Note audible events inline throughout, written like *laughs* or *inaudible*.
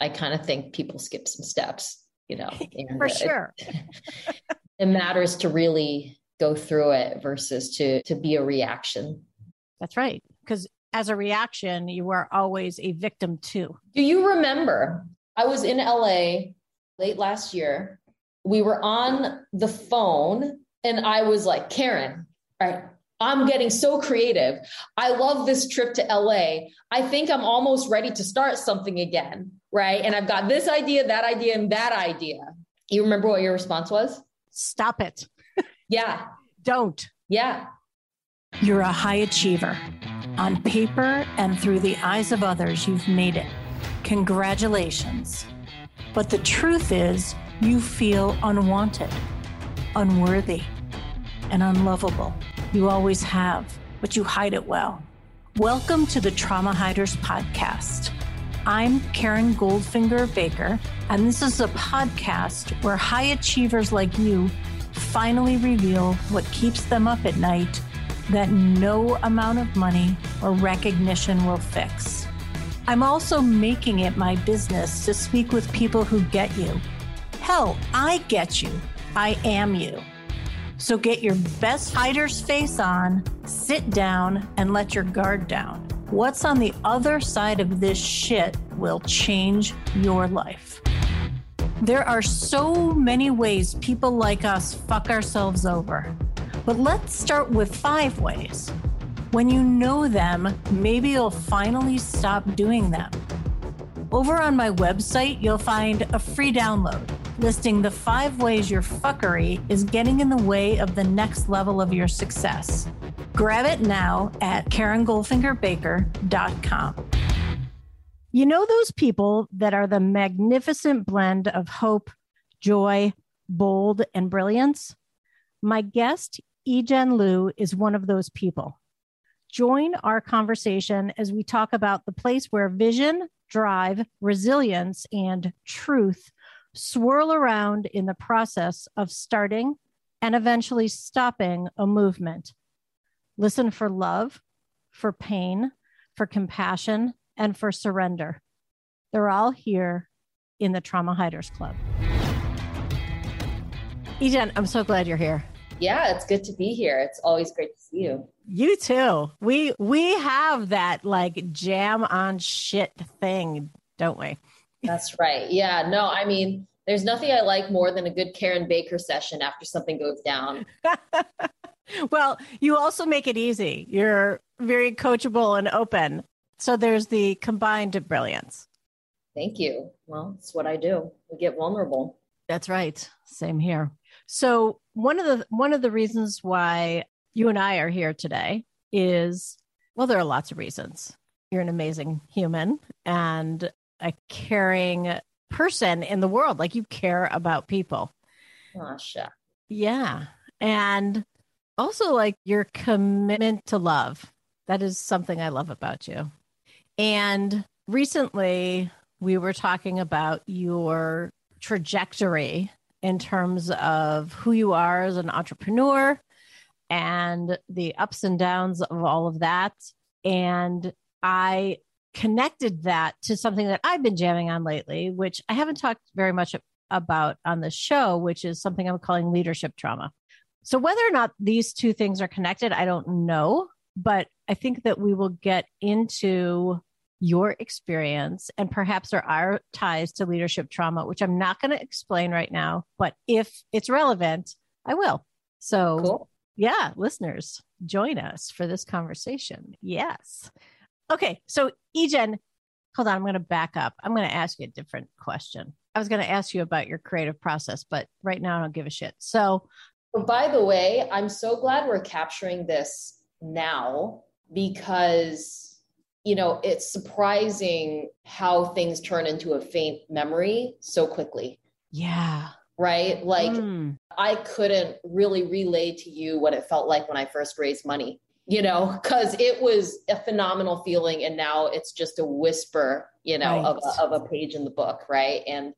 I kind of think people skip some steps, you know. *laughs* And, For uh, sure. It, *laughs* it matters to really go through it versus to to be a reaction. That's right. Because as a reaction, you are always a victim too. Do you remember? I was in LA late last year. We were on the phone and I was like, Karen, right? I'm getting so creative. I love this trip to LA. I think I'm almost ready to start something again. Right. And I've got this idea, that idea, and that idea. You remember what your response was? Stop it. *laughs* Yeah. Don't. Yeah. You're a high achiever. On paper and through the eyes of others, you've made it. Congratulations. But the truth is, you feel unwanted, unworthy, and unlovable. You always have, but you hide it well. Welcome to the Trauma Hiders Podcast. I'm Karen Goldfinger Baker, and this is a podcast where high achievers like you finally reveal what keeps them up at night that no amount of money or recognition will fix. I'm also making it my business to speak with people who get you. Hell, I get you. I am you. So get your best hider's face on, sit down, and let your guard down. What's on the other side of this shit will change your life. There are so many ways people like us fuck ourselves over. But let's start with five ways. When you know them, maybe you'll finally stop doing them. Over on my website, you'll find a free download listing the five ways your fuckery is getting in the way of the next level of your success. Grab it now at KarenGoldfingerBaker.com. You know those people that are the magnificent blend of hope, joy, bold, and brilliance? My guest, Ejen Liu, is one of those people. Join our conversation as we talk about the place where vision, drive, resilience, and truth swirl around in the process of starting and eventually stopping a movement. Listen for love, for pain, for compassion, and for surrender. They're all here in the Trauma Hiders Club. Ejen, I'm so glad you're here. Yeah, it's good to be here. It's always great to see you. You too. We we have that like jam on shit thing, don't we? That's right. Yeah. No, I mean, there's nothing I like more than a good Karen Baker session after something goes down. *laughs* well, you also make it easy. You're very coachable and open. So there's the combined brilliance. Thank you. Well, it's what I do. We get vulnerable. That's right. Same here. So one of the one of the reasons why you and I are here today is well, there are lots of reasons. You're an amazing human and a caring person in the world. Like you care about people. Masha. Yeah. And also like your commitment to love. That is something I love about you. And recently we were talking about your trajectory in terms of who you are as an entrepreneur and the ups and downs of all of that. And I connected that to something that I've been jamming on lately, which I haven't talked very much about on the show, which is something I'm calling leadership trauma. So, whether or not these two things are connected, I don't know. But I think that we will get into your experience and perhaps there are ties to leadership trauma, which I'm not going to explain right now. But if it's relevant, I will. So, cool. yeah, listeners, join us for this conversation. Yes. Okay. So, Ejen, hold on. I'm going to back up. I'm going to ask you a different question. I was going to ask you about your creative process, but right now I don't give a shit. So, by the way, I'm so glad we're capturing this now because, you know, it's surprising how things turn into a faint memory so quickly. Yeah. Right. Like, mm. I couldn't really relay to you what it felt like when I first raised money you know, because it was a phenomenal feeling. And now it's just a whisper, you know, right. of, a, of a page in the book. Right. And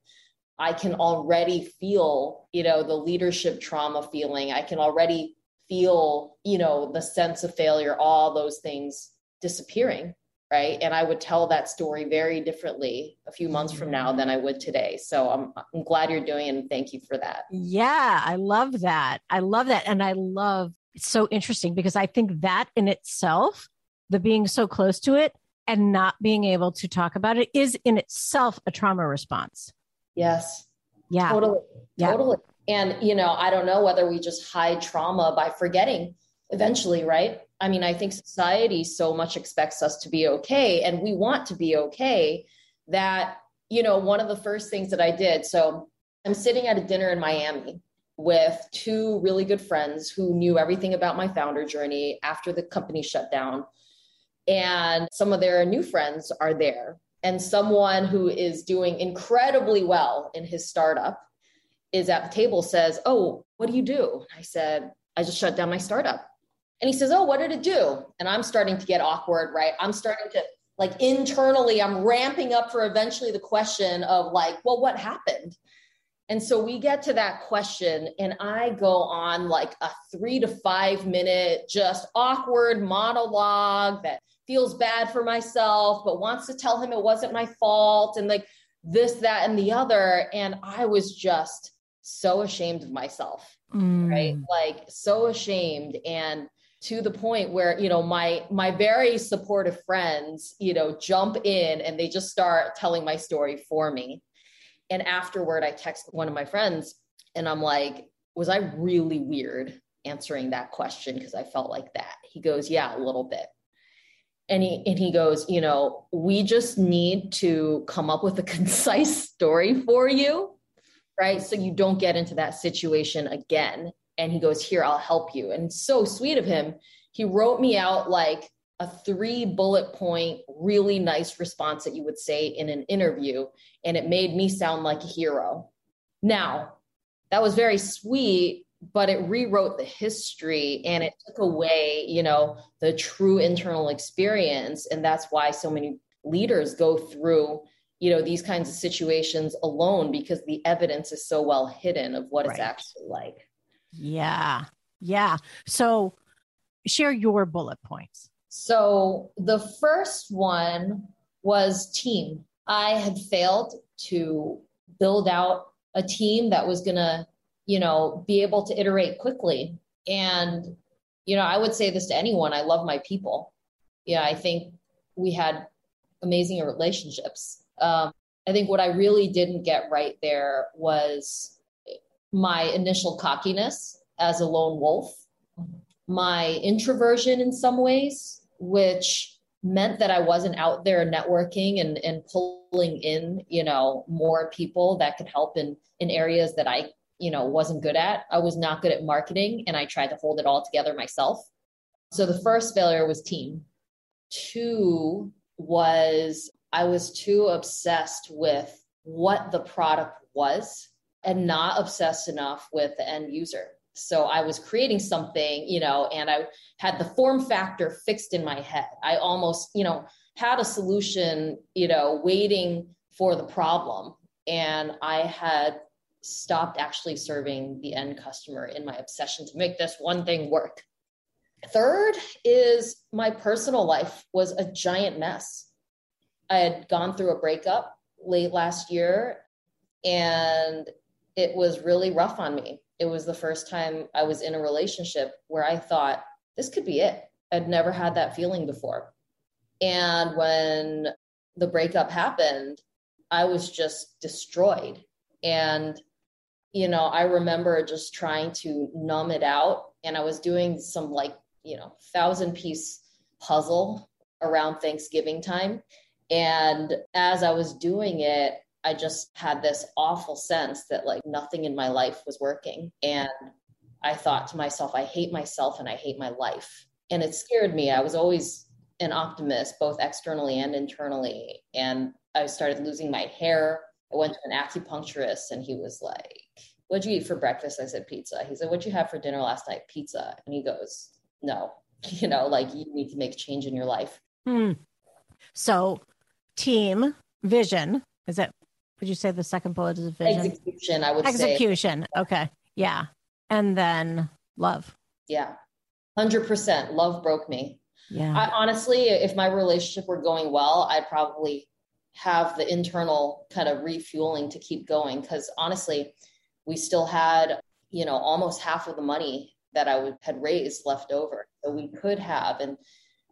I can already feel, you know, the leadership trauma feeling. I can already feel, you know, the sense of failure, all those things disappearing. right and i would tell that story very differently a few months from now than i would today so i'm, I'm glad you're doing it and thank you for that yeah i love that i love that and i love it's so interesting because i think that in itself the being so close to it and not being able to talk about it is in itself a trauma response. Yes. Yeah. Totally. Yeah. totally. And you know i don't know whether we just hide trauma by forgetting eventually right? I mean, I think society so much expects us to be okay and we want to be okay that, you know, one of the first things that I did. So I'm sitting at a dinner in Miami with two really good friends who knew everything about my founder journey after the company shut down. And some of their new friends are there. And someone who is doing incredibly well in his startup is at the table says, Oh, what do you do? I said, I just shut down my startup. And he says, Oh, what did it do? And I'm starting to get awkward, right? I'm starting to like internally, I'm ramping up for eventually the question of like, well, what happened? And so we get to that question, and I go on like a three to five minute, just awkward monologue that feels bad for myself, but wants to tell him it wasn't my fault, and like this, that, and the other. And I was just so ashamed of myself, mm. right? Like, so ashamed. And to the point where you know my my very supportive friends you know jump in and they just start telling my story for me and afterward i text one of my friends and i'm like was i really weird answering that question because i felt like that he goes yeah a little bit and he and he goes you know we just need to come up with a *laughs* concise story for you right so you don't get into that situation again and he goes, Here, I'll help you. And so sweet of him. He wrote me out like a three bullet point, really nice response that you would say in an interview. And it made me sound like a hero. Now, that was very sweet, but it rewrote the history and it took away, you know, the true internal experience. And that's why so many leaders go through you know these kinds of situations alone because the evidence is so well hidden of what right. it's actually like yeah. Yeah. So share your bullet points. So the first one was team. I had failed to build out a team that was going to, you know, be able to iterate quickly. And, you know, I would say this to anyone I love my people. Yeah, I think we had amazing relationships. Um, I think what I really didn't get right there was my initial cockiness as a lone wolf, my introversion in some ways, which meant that I wasn't out there networking and, and pulling in, you know, more people that could help in, in areas that I, you know, wasn't good at. I was not good at marketing and I tried to hold it all together myself. So the first failure was team. Two was I was too obsessed with what the product was and not obsessed enough with the end user. So I was creating something, you know, and I had the form factor fixed in my head. I almost, you know, had a solution, you know, waiting for the problem. And I had stopped actually serving the end customer in my obsession to make this one thing work. Third is my personal life was a giant mess. I had gone through a breakup late last year and it was really rough on me. It was the first time I was in a relationship where I thought, this could be it. I'd never had that feeling before. And when the breakup happened, I was just destroyed. And, you know, I remember just trying to numb it out. And I was doing some like, you know, thousand piece puzzle around Thanksgiving time. And as I was doing it, I just had this awful sense that like nothing in my life was working. And I thought to myself, I hate myself and I hate my life. And it scared me. I was always an optimist, both externally and internally. And I started losing my hair. I went to an acupuncturist and he was like, What'd you eat for breakfast? I said, Pizza. He said, What'd you have for dinner last night? Pizza. And he goes, No, *laughs* you know, like you need to make change in your life. Hmm. So, team vision is it would you say the second bullet is vision? Execution, I would say Execution. Say. Okay. Yeah. And then love. Yeah. 100%. Love broke me. Yeah. I, honestly, if my relationship were going well, I'd probably have the internal kind of refueling to keep going. Because honestly, we still had, you know, almost half of the money that I would, had raised left over, so we could have. And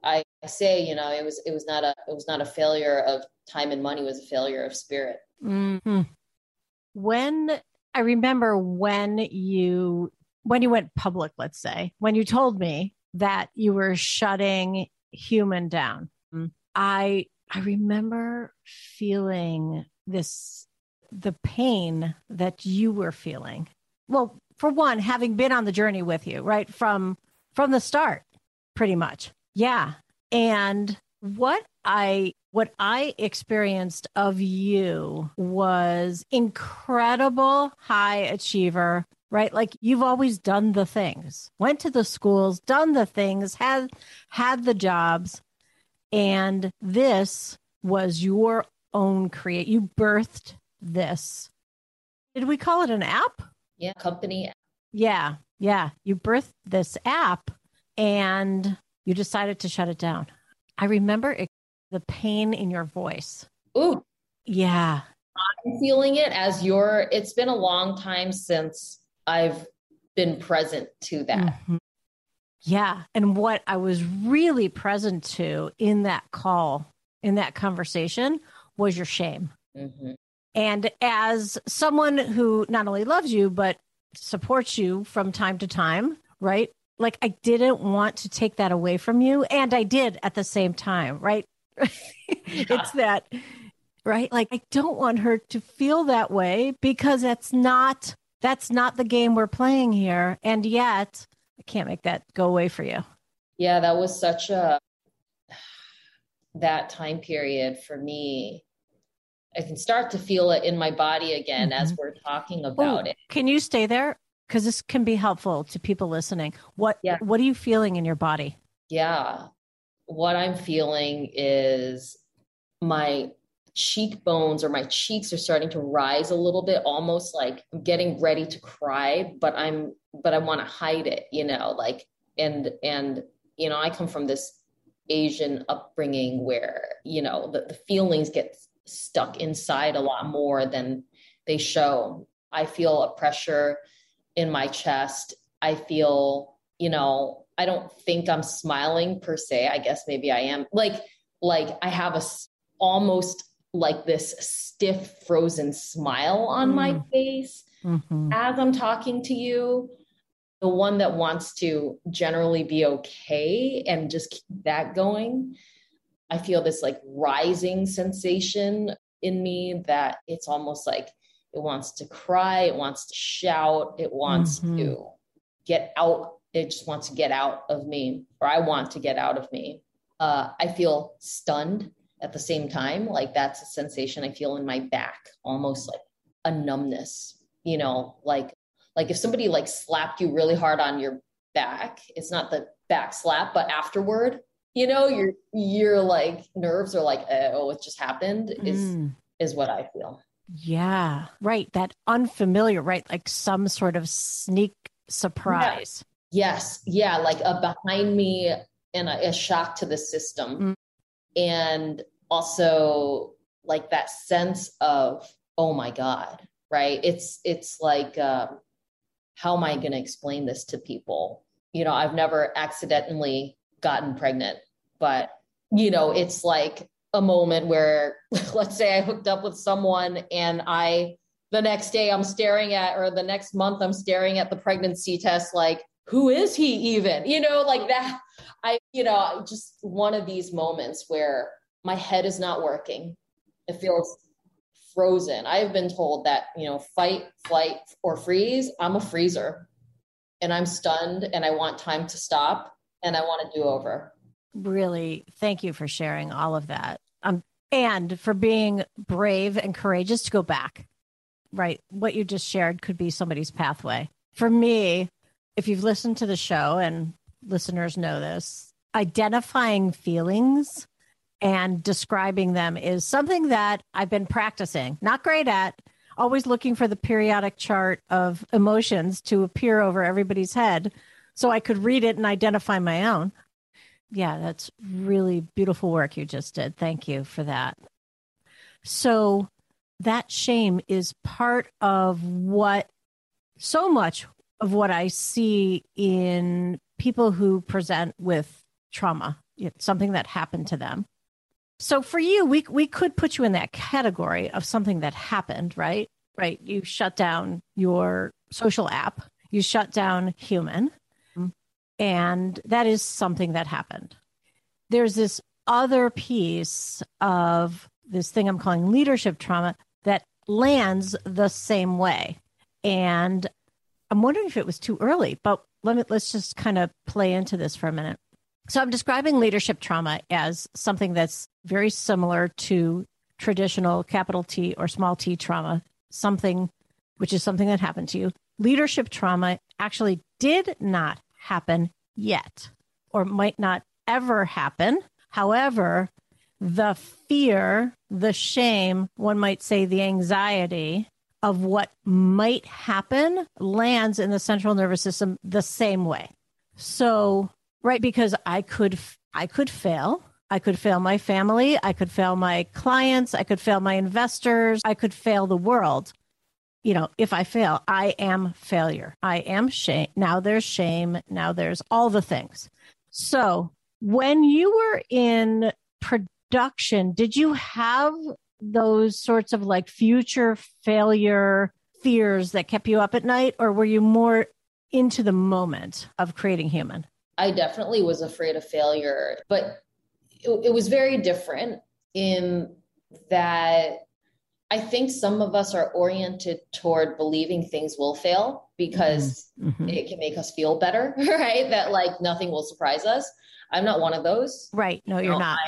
I say, you know, it was it was not a it was not a failure of time and money; it was a failure of spirit. Mm-hmm. When I remember when you when you went public, let's say, when you told me that you were shutting human down, I I remember feeling this the pain that you were feeling. Well, for one, having been on the journey with you, right? From from the start, pretty much. Yeah. And what I what I experienced of you was incredible high achiever, right? Like you've always done the things, went to the schools, done the things, had had the jobs, and this was your own create. You birthed this. Did we call it an app? Yeah, company. Yeah, yeah. You birthed this app, and you decided to shut it down. I remember it, the pain in your voice. Ooh, Yeah. I'm feeling it as your. It's been a long time since I've been present to that. Mhm. Yeah. And what I was really present to in that call, in that conversation, was your shame. Mhm. And as someone who not only loves you, but supports you from time to time, right? Like I didn't want to take that away from you. And I did at the same time, right? *laughs* it's that, right? Like I don't want her to feel that way because that's not, that's not the game we're playing here. And yet I can't make that go away for you. Yeah, that was such a that time period for me. I can start to feel it in my body again as Mhm. we're talking about Oh, it. Can you stay there? Because this can be helpful to people listening. What Yeah. what are you feeling in your body? Yeah. What I'm feeling is my cheekbones or my cheeks are starting to rise a little bit, almost like I'm getting ready to cry, but I'm but I want to hide it, you know, like and and you know, I come from this Asian upbringing where, you know, the, the feelings get stuck inside a lot more than they show. I feel a pressure in my chest. I feel, you know, I don't think I'm smiling per se. I guess maybe I am. Like like I have a almost like this stiff frozen smile on my Mm. face Mhm. as I'm talking to you. The one that wants to generally be okay and just keep that going. I feel this like rising sensation in me that it's almost like it wants to cry, it wants to shout, it wants Mhm. to get out. It just wants to get out of me, or I want to get out of me. Uh, I feel stunned at the same time. Like that's a sensation I feel in my back, almost like a numbness, you know, like like if somebody like slapped you really hard on your back, it's not the back slap, but afterward, you know, your your like nerves are like, oh, it just happened is Mm. is what I feel. Yeah, right. That unfamiliar, right? Like some sort of sneak surprise. Yes. Yeah. Like a behind me and a, a shock to the system. Mm. And also like that sense of, oh my God, right? It's, it's like, um, how am I going to explain this to people? You know, I've never accidentally gotten pregnant, but, you know, it's like a moment where, *laughs* let's say I hooked up with someone and I, the next day I'm staring at, or the next month I'm staring at the pregnancy test, like, who is he even? You know, like that. *laughs* I, you know, just one of these moments where my head is not working. It feels frozen. I've been told that, you know, fight, flight, or freeze. I'm a freezer and I'm stunned and I want time to stop and I want to do over. Really, thank you for sharing all of that. Um, and for being brave and courageous to go back. Right. What you just shared could be somebody's pathway. For me, if you've listened to the show and listeners know this, identifying feelings and describing them is something that I've been practicing, not great at, always looking for the periodic chart of emotions to appear over everybody's head so I could read it and identify my own. Yeah, that's really beautiful work you just did. Thank you for that. So, that shame is part of what so much of what I see in people who present with trauma, it's something that happened to them. So for you, we we could put you in that category of something that happened, right? Right. You shut down your social app, you shut down human, and that is something that happened. There's this other piece of this thing I'm calling leadership trauma that lands the same way. And I'm wondering if it was too early, but let me let's just kind of play into this for a minute. So I'm describing leadership trauma as something that's very similar to traditional capital T or small t trauma, something which is something that happened to you. Leadership trauma actually did not happen yet or might not ever happen. However, the fear, the shame, one might say the anxiety of what might happen lands in the central nervous system the same way. So, right because I could I could fail. I could fail my family, I could fail my clients, I could fail my investors, I could fail the world. You know, if I fail, I am failure. I am shame. Now there's shame, now there's all the things. So, when you were in production, did you have those sorts of like future failure fears that kept you up at night, or were you more into the moment of creating human? I definitely was afraid of failure, but it, it was very different in that I think some of us are oriented toward believing things will fail because mm-hmm. mm-hmm. it can make us feel better, *laughs* right? That like nothing will surprise us. I'm not one of those. Right. No, you're not.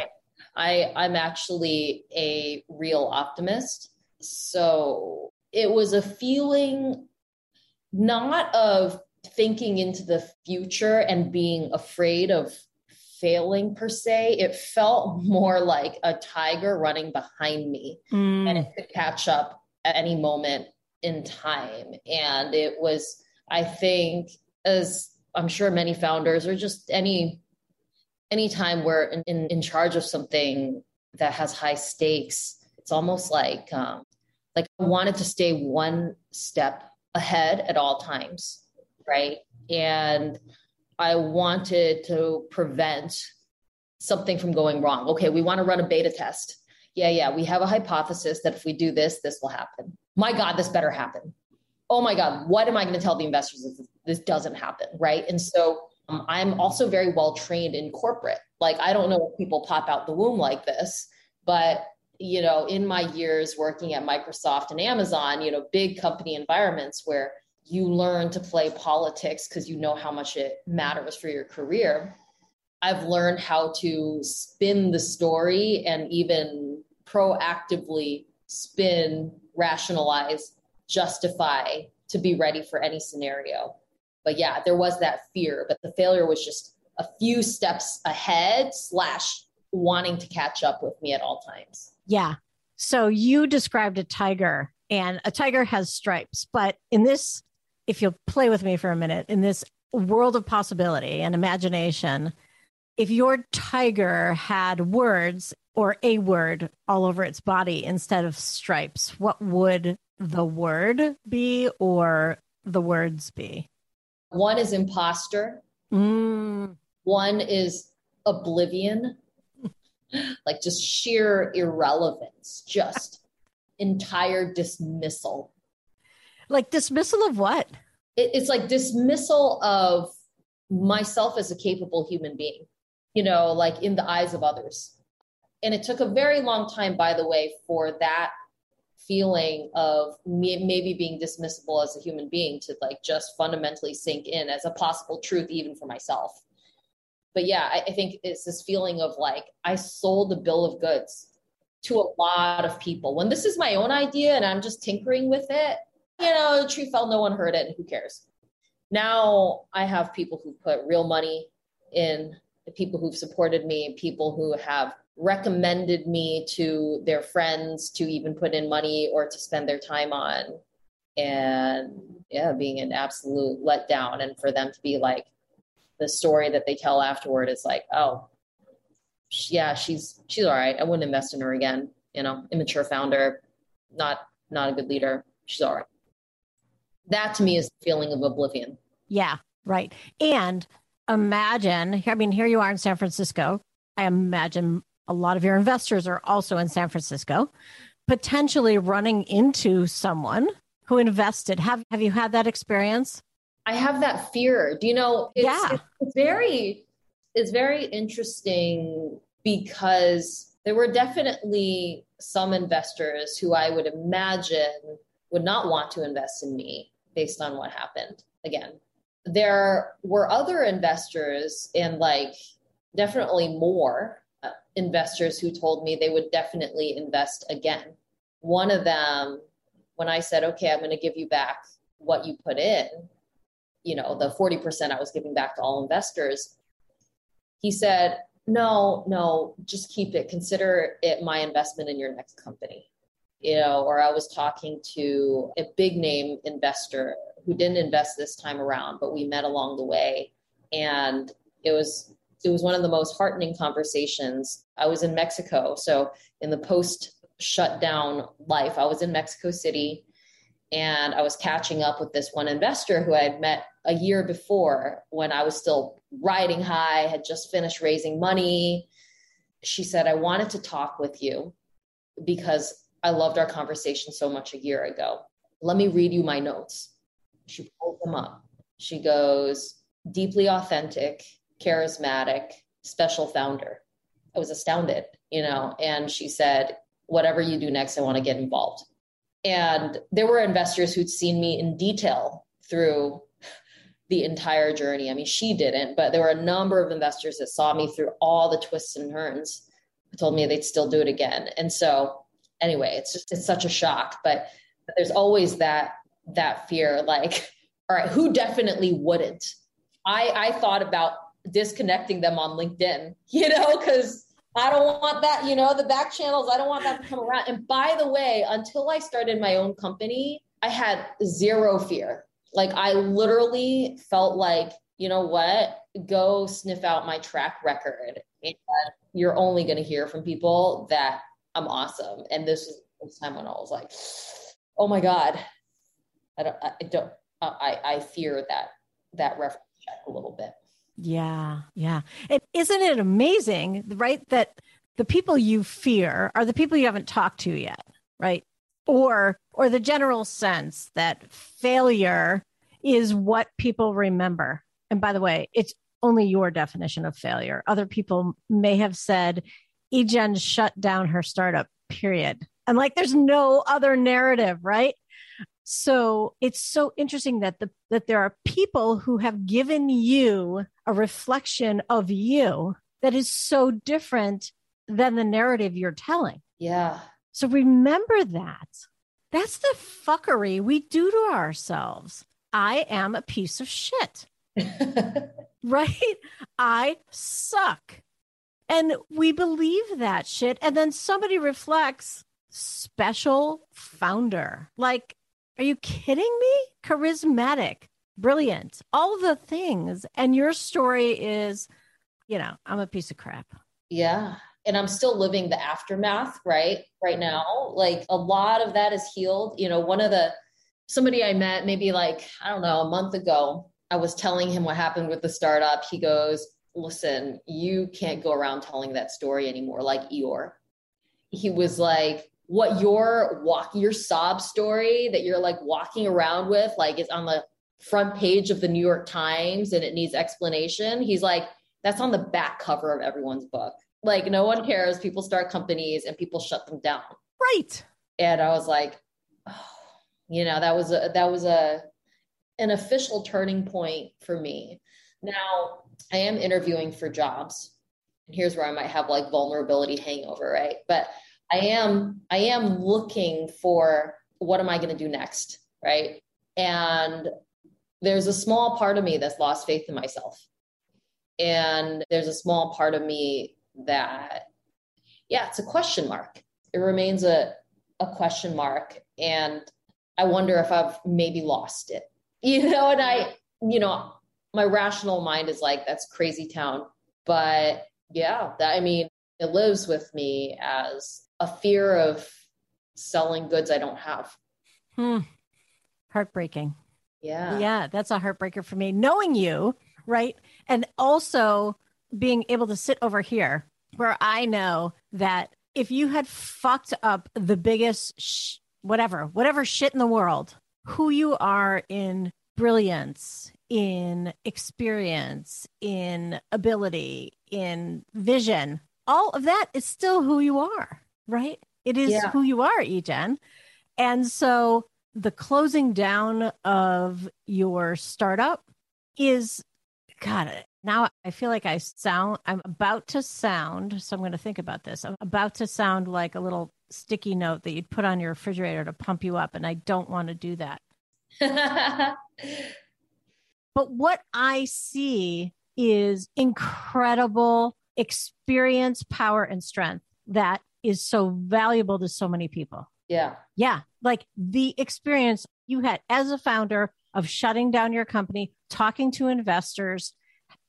I, I I'm actually a real optimist. So it was a feeling not of thinking into the future and being afraid of failing per se. It felt more like a tiger running behind me mm. and it could catch up at any moment in time. And it was, I think, as I'm sure many founders or just any anytime we're in, in, in charge of something that has high stakes, it's almost like um, like I wanted to stay one step ahead at all times, right? And I wanted to prevent something from going wrong. Okay, we want to run a beta test. Yeah, yeah, we have a hypothesis that if we do this, this will happen. My God, this better happen. Oh my God, what am I going to tell the investors if this doesn't happen? Right. And so um, I'm also very well trained in corporate. Like, I don't know if people pop out the womb like this, but you know, in my years working at Microsoft and Amazon, you know, big company environments where you learn to play politics because you know how much it matters for your career. I've learned how to spin the story and even proactively spin, rationalize, justify to be ready for any scenario but yeah, there was that fear, but the failure was just a few steps ahead slash wanting to catch up with me at all times. Yeah. So you described a tiger and a tiger has stripes, but in this, if you'll play with me for a minute, in this world of possibility and imagination, if your tiger had words or a word all over its body instead of stripes, what would the word be or the words be? One is imposter. Mm. One is oblivion, like just sheer irrelevance, just *laughs* entire dismissal. Like dismissal of what? It, it's like dismissal of myself as a capable human being, you know, like in the eyes of others. And it took a very long time, by the way, for that feeling of me, maybe being dismissible as a human being to like just fundamentally sink in as a possible truth even for myself but yeah I, I think it's this feeling of like i sold a bill of goods to a lot of people when this is my own idea and i'm just tinkering with it you know the tree fell no one heard it and who cares now i have people who put real money in the people who've supported me people who have recommended me to their friends to even put in money or to spend their time on and yeah being an absolute letdown and for them to be like the story that they tell afterward is like oh yeah, she's she's all right. I wouldn't invest in her again. You know, immature founder, not not a good leader. She's all right. That to me is the feeling of oblivion. Yeah, right. And imagine, I mean, here you are in San Francisco. I imagine a lot of your investors are also in San Francisco, potentially running into someone who invested. Have have you had that experience? I have that fear. Do you know? It's, yeah. it's very it's very interesting because there were definitely some investors who I would imagine would not want to invest in me based on what happened. Again, there were other investors and like definitely more uh, investors who told me they would definitely invest again. One of them, when I said, okay, I'm going to give you back what you put in, you know, the 40% I was giving back to all investors, he said, no, no, just keep it. Consider it my investment in your next company. You know, or I was talking to a big name investor who didn't invest this time around, but we met along the way. And it was it was one of the most heartening conversations. I was in Mexico. So in the post shutdown life, I was in Mexico City and I was catching up with this one investor who I had met a year before when I was still riding high, had just finished raising money. She said, I wanted to talk with you because I loved our conversation so much a year ago. Let me read you my notes. She pulls them up. She goes, deeply authentic, charismatic, special founder. I was astounded, you know, and she said, whatever you do next, I want to get involved. And there were investors who'd seen me in detail through the entire journey. I mean, she didn't, but there were a number of investors that saw me through all the twists and turns told me they'd still do it again. And so anyway, it's just it's such a shock, but, but there's always that that fear like all right, who definitely wouldn't? I I thought about disconnecting them on LinkedIn, *laughs* you know, cuz I don't want that, you know, the back channels, I don't want that to come around. And by the way, until I started my own company, I had zero fear like I literally felt like, you know what? Go sniff out my track record. And you're only going to hear from people that I'm awesome. And this was the time when I was like, oh my God, I don't, I don't, I, I fear that, that reference check a little bit. Yeah. Yeah. And isn't it amazing, right? That the people you fear are the people you haven't talked to yet, right? or or the general sense that failure is what people remember. And by the way, it's only your definition of failure. Other people may have said eGen shut down her startup, period. And like there's no other narrative, right? So it's so interesting that the that there are people who have given you a reflection of you that is so different than the narrative you're telling. Yeah. So remember that. That's the fuckery we do to ourselves. I am a piece of shit. *laughs* right? I suck. And we believe that shit. And then somebody reflects special founder. Like, are you kidding me? Charismatic, brilliant, all the things. And your story is, you know, I'm a piece of crap. Yeah and I'm still living the aftermath, right? Right now. Like a lot of that is healed. You know, one of the somebody I met maybe like, I don't know, a month ago, I was telling him what happened with the startup. He goes, Listen, you can't go around telling that story anymore, like Eeyore. He was like, what your walk your sob story that you're like walking around with like is on the front page of the New York Times and it needs explanation. He's like, that's on the back cover of everyone's book. Like no one cares. People start companies and people shut them down. Right. And i was like oh, you know that was a that was a an official turning point for me. Now i am interviewing for jobs. And here's where i might have like vulnerability hangover right? But i am i am looking for what am i going to do next right? And there's a small part of me that's lost faith in myself. And there's a small part of me that yeah it's a question mark. It remains a, a question mark. And i wonder if i've maybe lost it. *laughs* You know and i you know my rational mind is like that's crazy town but yeah that i mean it lives with me as a fear of selling goods I don't have. Hmm. Heartbreaking. Yeah. Yeah, that's a heartbreaker for me. Knowing you, right? And also being able to sit over here where I know that if you had fucked up the biggest sh- whatever, whatever shit in the world, who you are in brilliance, in experience, in ability, in vision, all of that is still who you are, right? It is Yeah. who you are, Egen. And so the closing down of your startup is, God, now I feel like I sound, I'm about to sound, so I'm going to think about this. I'm about to sound like a little sticky note that you'd put on your refrigerator to pump you up. And I don't want to do that. *laughs* But what I see is incredible experience, power, and strength that is so valuable to so many people. yeah. Yeah. Like the experience you had as a founder of shutting down your company, talking to investors,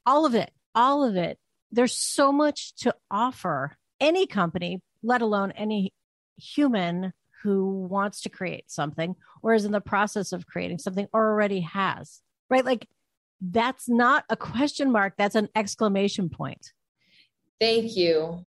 all of it, all of it. There's so much to offer any company, let alone any human who wants to create something or is in the process of creating something or already has, right? Like that's not a question mark, that's an exclamation point. Thank you.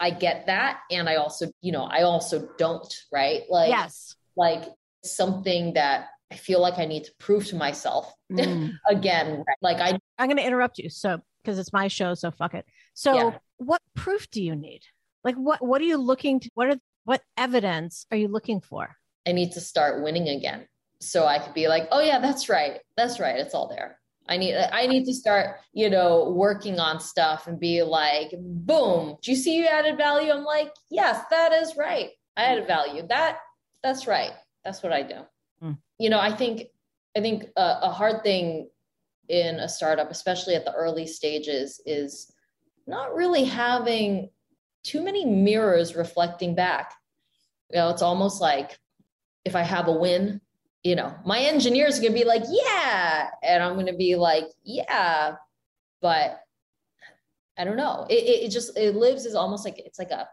I get that. And I also, you know, I also don't, right? Like, yes. like something that I feel like I need to prove to myself *laughs* Mm. again. right? Like I, I'm going to interrupt you. So, because it's my show, so fuck it. So, Yeah. what proof do you need? Like, what what are you looking to? What are what evidence are you looking for? I need to start winning again. So I could be like, oh yeah, that's right. That's right. It's all there. I need I need to start, you know, working on stuff and be like, boom, do you see you added value? I'm like, yes, that is right. I added value. That that's right. That's what I do. Hmm. You know, I think I think a, a hard thing in a startup, especially at the early stages, is not really having too many mirrors reflecting back. You know, it's almost like if I have a win, you know, my engineers are gonna be like, yeah, and I'm gonna be like, yeah, but I don't know. It, it, it just it lives is almost like it's like a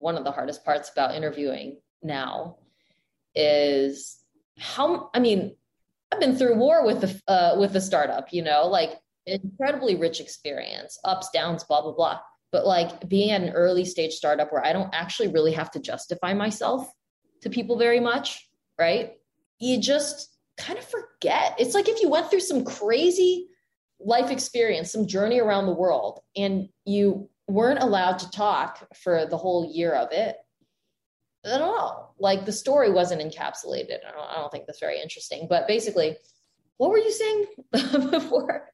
one of the hardest parts about interviewing now is how I mean, I've been through war with the uh, with the startup, you know, like incredibly rich experience, ups, downs, blah blah blah. But like being at an early stage startup where I don't actually really have to justify myself to people very much, right? You just kind of forget. It's like if you went through some crazy life experience, some journey around the world, and you weren't allowed to talk for the whole year of it. I don't know. Like the story wasn't encapsulated. I don't, I don't think that's very interesting. But basically, what were you saying *laughs* before?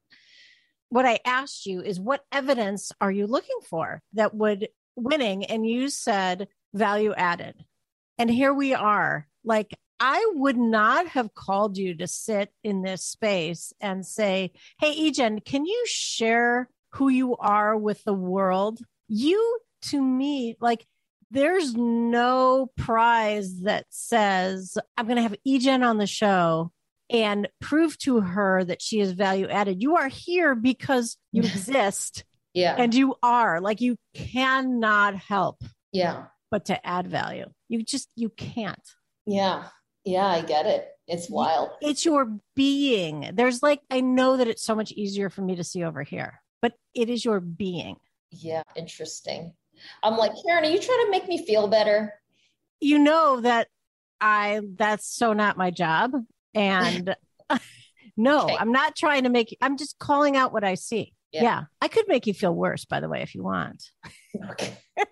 What I asked you is, what evidence are you looking for that would winning? And you said value added, and here we are. Like I would not have called you to sit in this space and say, Hey, Egen, can you share who you are with the world? You, to me, like, there's no prize that says, I'm going to have Egen on the show and prove to her that she is value added. You are here because you *laughs* exist Yeah. and you are like, you cannot help yeah. but to add value. You just, you can't. Yeah. Yeah. I get it. It's wild. it's your being. There's like, I know that it's so much easier for me to see over here, but it is your being. Yeah. Interesting. I'm like, Karen, are you trying to make me feel better? You know that I, that's so not my job. And *laughs* no, Okay. I'm not trying to make, I'm just calling out what I see. Yeah. Yeah. I could make you feel worse, by the way, if you want. *laughs* Okay. *laughs*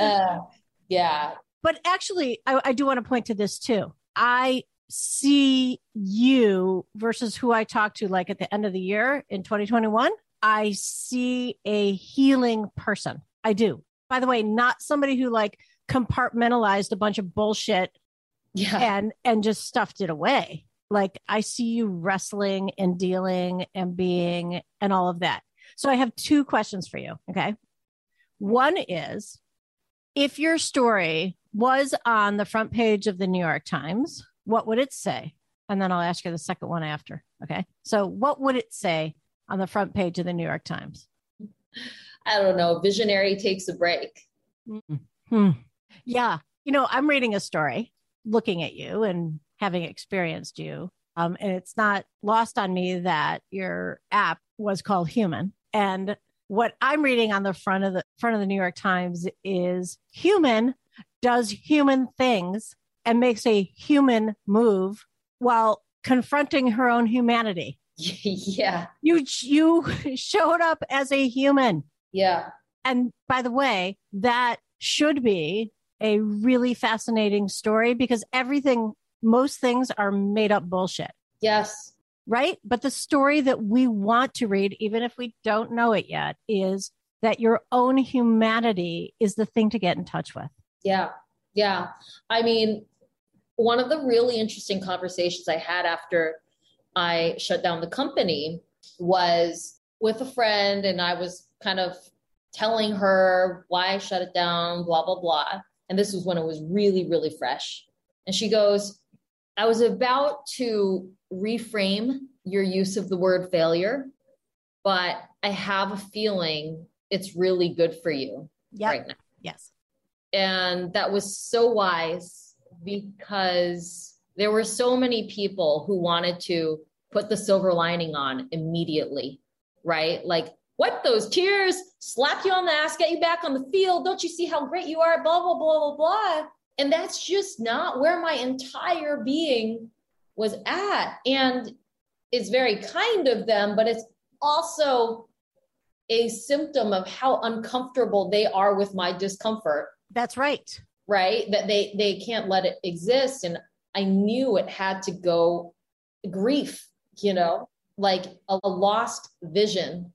uh, yeah. But actually, I, I do want to point to this too. I see you versus who I talked to like at the end of the year in 2021. I see a healing person. I do. By the way, not somebody who like compartmentalized a bunch of bullshit Yeah. and and just stuffed it away. Like I see you wrestling and dealing and being and all of that. So I have two questions for you, okay? One is if your story was on the front page of the New York Times, what would it say? And then I'll ask you the second one after, okay? So what would it say on the front page of the New York Times? I don't know, visionary takes a break. Mm-hmm. Yeah. You know, I'm reading a story looking at you and having experienced you. Um, and it's not lost on me that your app was called Human. And what I'm reading on the front of the front of the New York Times is human does human things and makes a human move while confronting her own humanity. *laughs* yeah. You you showed up as a human. Yeah. And by the way, that should be a really fascinating story because everything most things are made up bullshit. Yes. Right? But the story that we want to read even if we don't know it yet is that your own humanity is the thing to get in touch with. Yeah. Yeah. I mean, one of the really interesting conversations I had after I shut down the company was with a friend, and I was kind of telling her why I shut it down, blah, blah, blah. And this was when it was really, really fresh. And she goes, I was about to reframe your use of the word failure, but I have a feeling it's really good for you yep. right now. Yes. And that was so wise because there were so many people who wanted to put the silver lining on immediately, right? Like, what those tears slap you on the ass, get you back on the field. Don't you see how great you are? Blah, blah, blah, blah, blah. And that's just not where my entire being was at. And it's very kind of them, but it's also a symptom of how uncomfortable they are with my discomfort. That's right. Right? That they they can't let it exist. And I knew it had to go grief, you know, like a, a lost vision,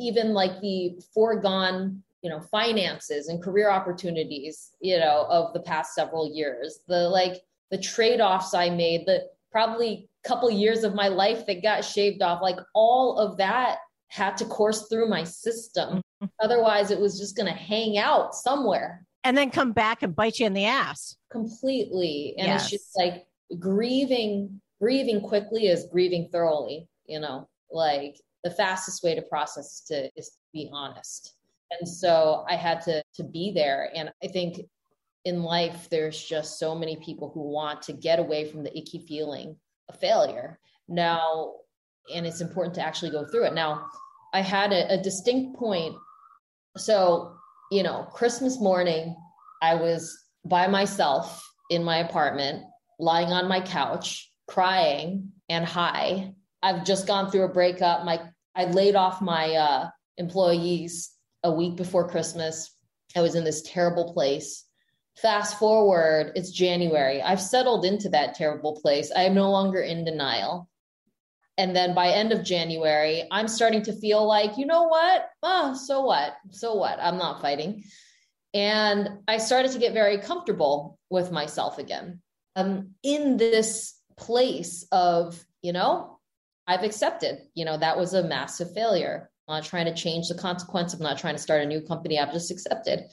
even like the foregone you know finances and career opportunities you know of the past several years. The like the trade-offs i made the probably couple years of my life that got shaved off like all of that had to course through my system. *laughs* Otherwise it was just going to hang out somewhere. And then come back and bite you in the ass. Completely. And yes. it's just like grieving grieving quickly is grieving thoroughly you know? Like the fastest way to process to is to be honest and so i had to to be there. And i think in life there's just so many people who want to get away from the icky feeling of failure. Now and it's important to actually go through it. Now i had a, a distinct point. So you know christmas morning i was by myself in my apartment lying on my couch crying and high. I've just gone through a breakup. My i laid off my uh, employees a week before Christmas. I was in this terrible place. Fast forward, it's January. I've settled into that terrible place. I am no longer in denial. And then by end of January, I'm starting to feel like, you know what? Oh, so what? So what? I'm not fighting. And I started to get very comfortable with myself again. I'm in this place of, you know, I've accepted, you know, that was a massive failure. I'm not trying to change the consequence. I'm not trying to start a new company. I've just accepted.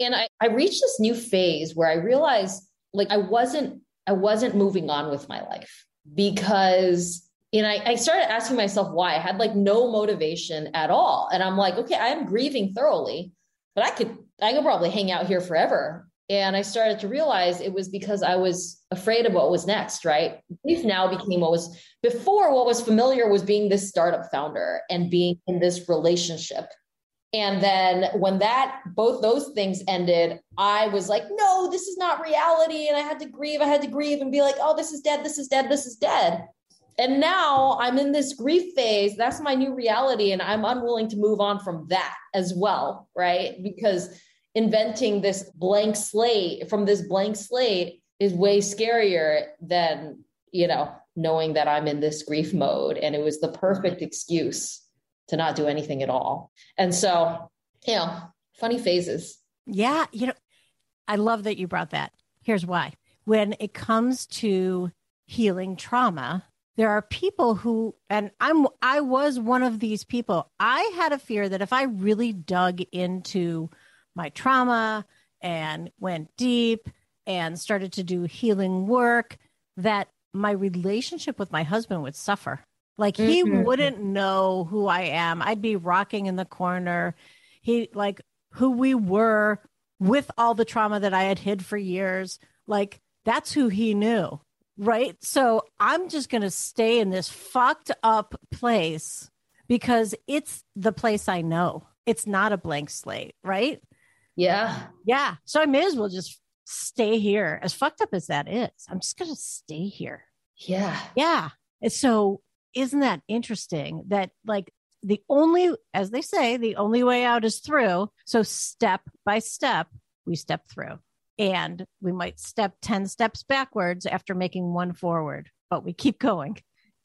And I, I reached this new phase where I realized like I wasn't, I wasn't moving on with my life because and I, I started asking myself why I had like no motivation at all. And I'm like, okay, I am grieving thoroughly, but I could, I could probably hang out here forever. And I started to realize it was because I was afraid of what was next, right? Grief now became what was before what was familiar was being this startup founder and being in this relationship. And then when that both those things ended, I was like, no, this is not reality. And I had to grieve. I had to grieve and be like, oh, this is dead. This is dead. This is dead. And now I'm in this grief phase. That's my new reality. And I'm unwilling to move on from that as well. Right. Because inventing this blank slate from this blank slate is way scarier than you know knowing that i'm in this grief mode and it was the perfect excuse to not do anything at all. And so you know funny phases. Yeah you know i love that you brought that. Here's why. When it comes to healing trauma there are people who and i'm i was one of these people. I had a fear that if i really dug into my trauma and went deep and started to do healing work that my relationship with my husband would suffer Like he Mhm. wouldn't know who I am. I'd be rocking in the corner. He like who we were with all the trauma that I had hid for years. Like that's who he knew. Right. So I'm just going to stay in this fucked up place because it's the place I know. It's not a blank slate. Right. Yeah. Yeah. So I may as well just stay here. As fucked up as that is, I'm just going to stay here. Yeah. Yeah. And so isn't that interesting that like the only, as they say, the only way out is through. So step by step, we step through and we might step 10 steps backwards after making one forward, but we keep going.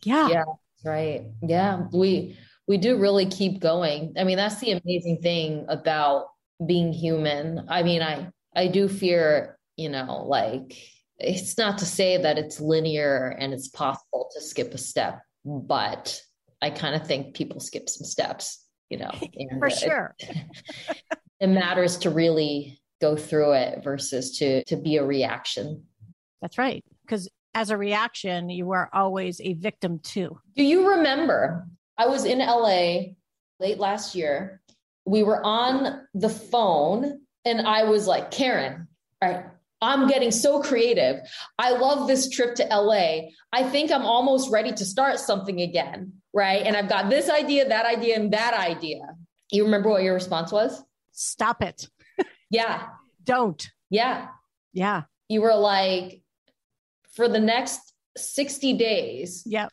Yeah. Yeah. Right. Yeah. We we do really keep going. I mean, that's the amazing thing about being human. I mean, I I do fear, you know, like it's not to say that it's linear and it's possible to skip a step, but I kind of think people skip some steps, you know. *laughs* and For it- sure. *laughs* It matters to really go through it versus to to be a reaction. That's right. Because as a reaction, you are always a victim too. Do you remember? I was in LA late last year. We were on the phone, and I was like, Karen, right, I'm getting so creative. I love this trip to LA. I think I'm almost ready to start something again. Right. And I've got this idea, that idea, and that idea. You remember what your response was? Stop it. *laughs* Yeah. Don't. Yeah. Yeah. You were like, for the next 60 days, Yep.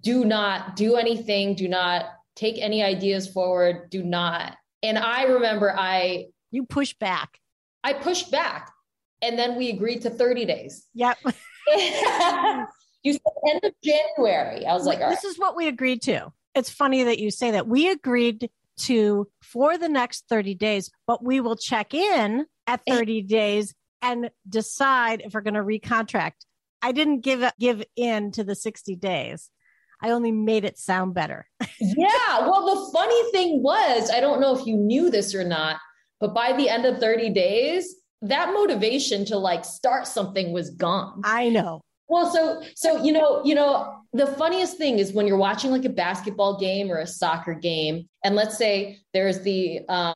do not do anything do not take any ideas forward do not and i remember i You push back. i pushed back and then we agreed to 30 days Yep. *laughs* *laughs* you said end of january i was like all right this is what we agreed to. It's funny that you say that. We agreed to for the next 30 days, but we will check in at 30 days and decide if we're going to recontract. I didn't give give in to the 60 days. I only made it sound better. *laughs* yeah well the funny thing was i don't know if you knew this or not but by the end of 30 days that motivation to like start something was gone I know. Well, so so you know, you know, the funniest thing is when you're watching like a basketball game or a soccer game, and let's say there's the um,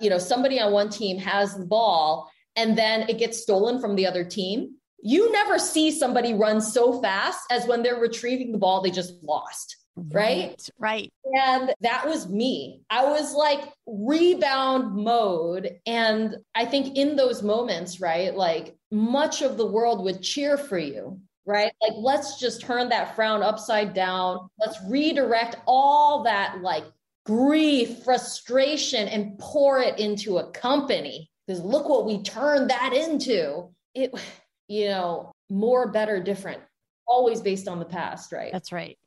you know, somebody on one team has the ball and then it gets stolen from the other team. You never see somebody run so fast as when they're retrieving the ball they just lost. Right? Right. And that was me. I was like rebound mode. And I think in those moments, right, like much of the world would cheer for you, right? Like, let's just turn that frown upside down. Let's redirect all that like grief, frustration, and pour it into a company. Because look what we turned that into. It, you know, more, better, different, always based on the past, right? That's right.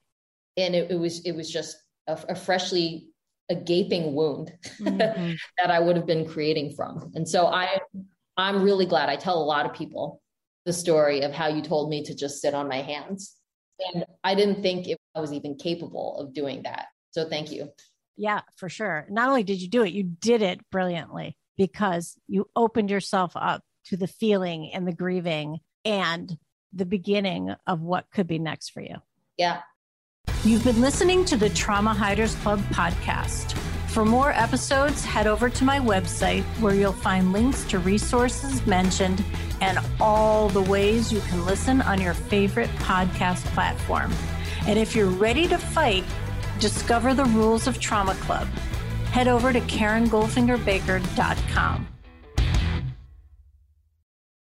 and it, it was it was just a, a freshly a gaping wound Mhm. *laughs* that I would have been creating from. And so I I'm really glad I tell a lot of people the story of how you told me to just sit on my hands. And I didn't think it, I was even capable of doing that. So thank you. Yeah, for sure. Not only did you do it, you did it brilliantly because you opened yourself up to the feeling and the grieving and the beginning of what could be next for you. Yeah. You've been listening to the Trauma Hiders Club podcast. For more episodes, head over to my website where you'll find links to resources mentioned and all the ways you can listen on your favorite podcast platform. And if you're ready to fight, discover the rules of Trauma Club. Head over to KarenGoldfingerBaker.com.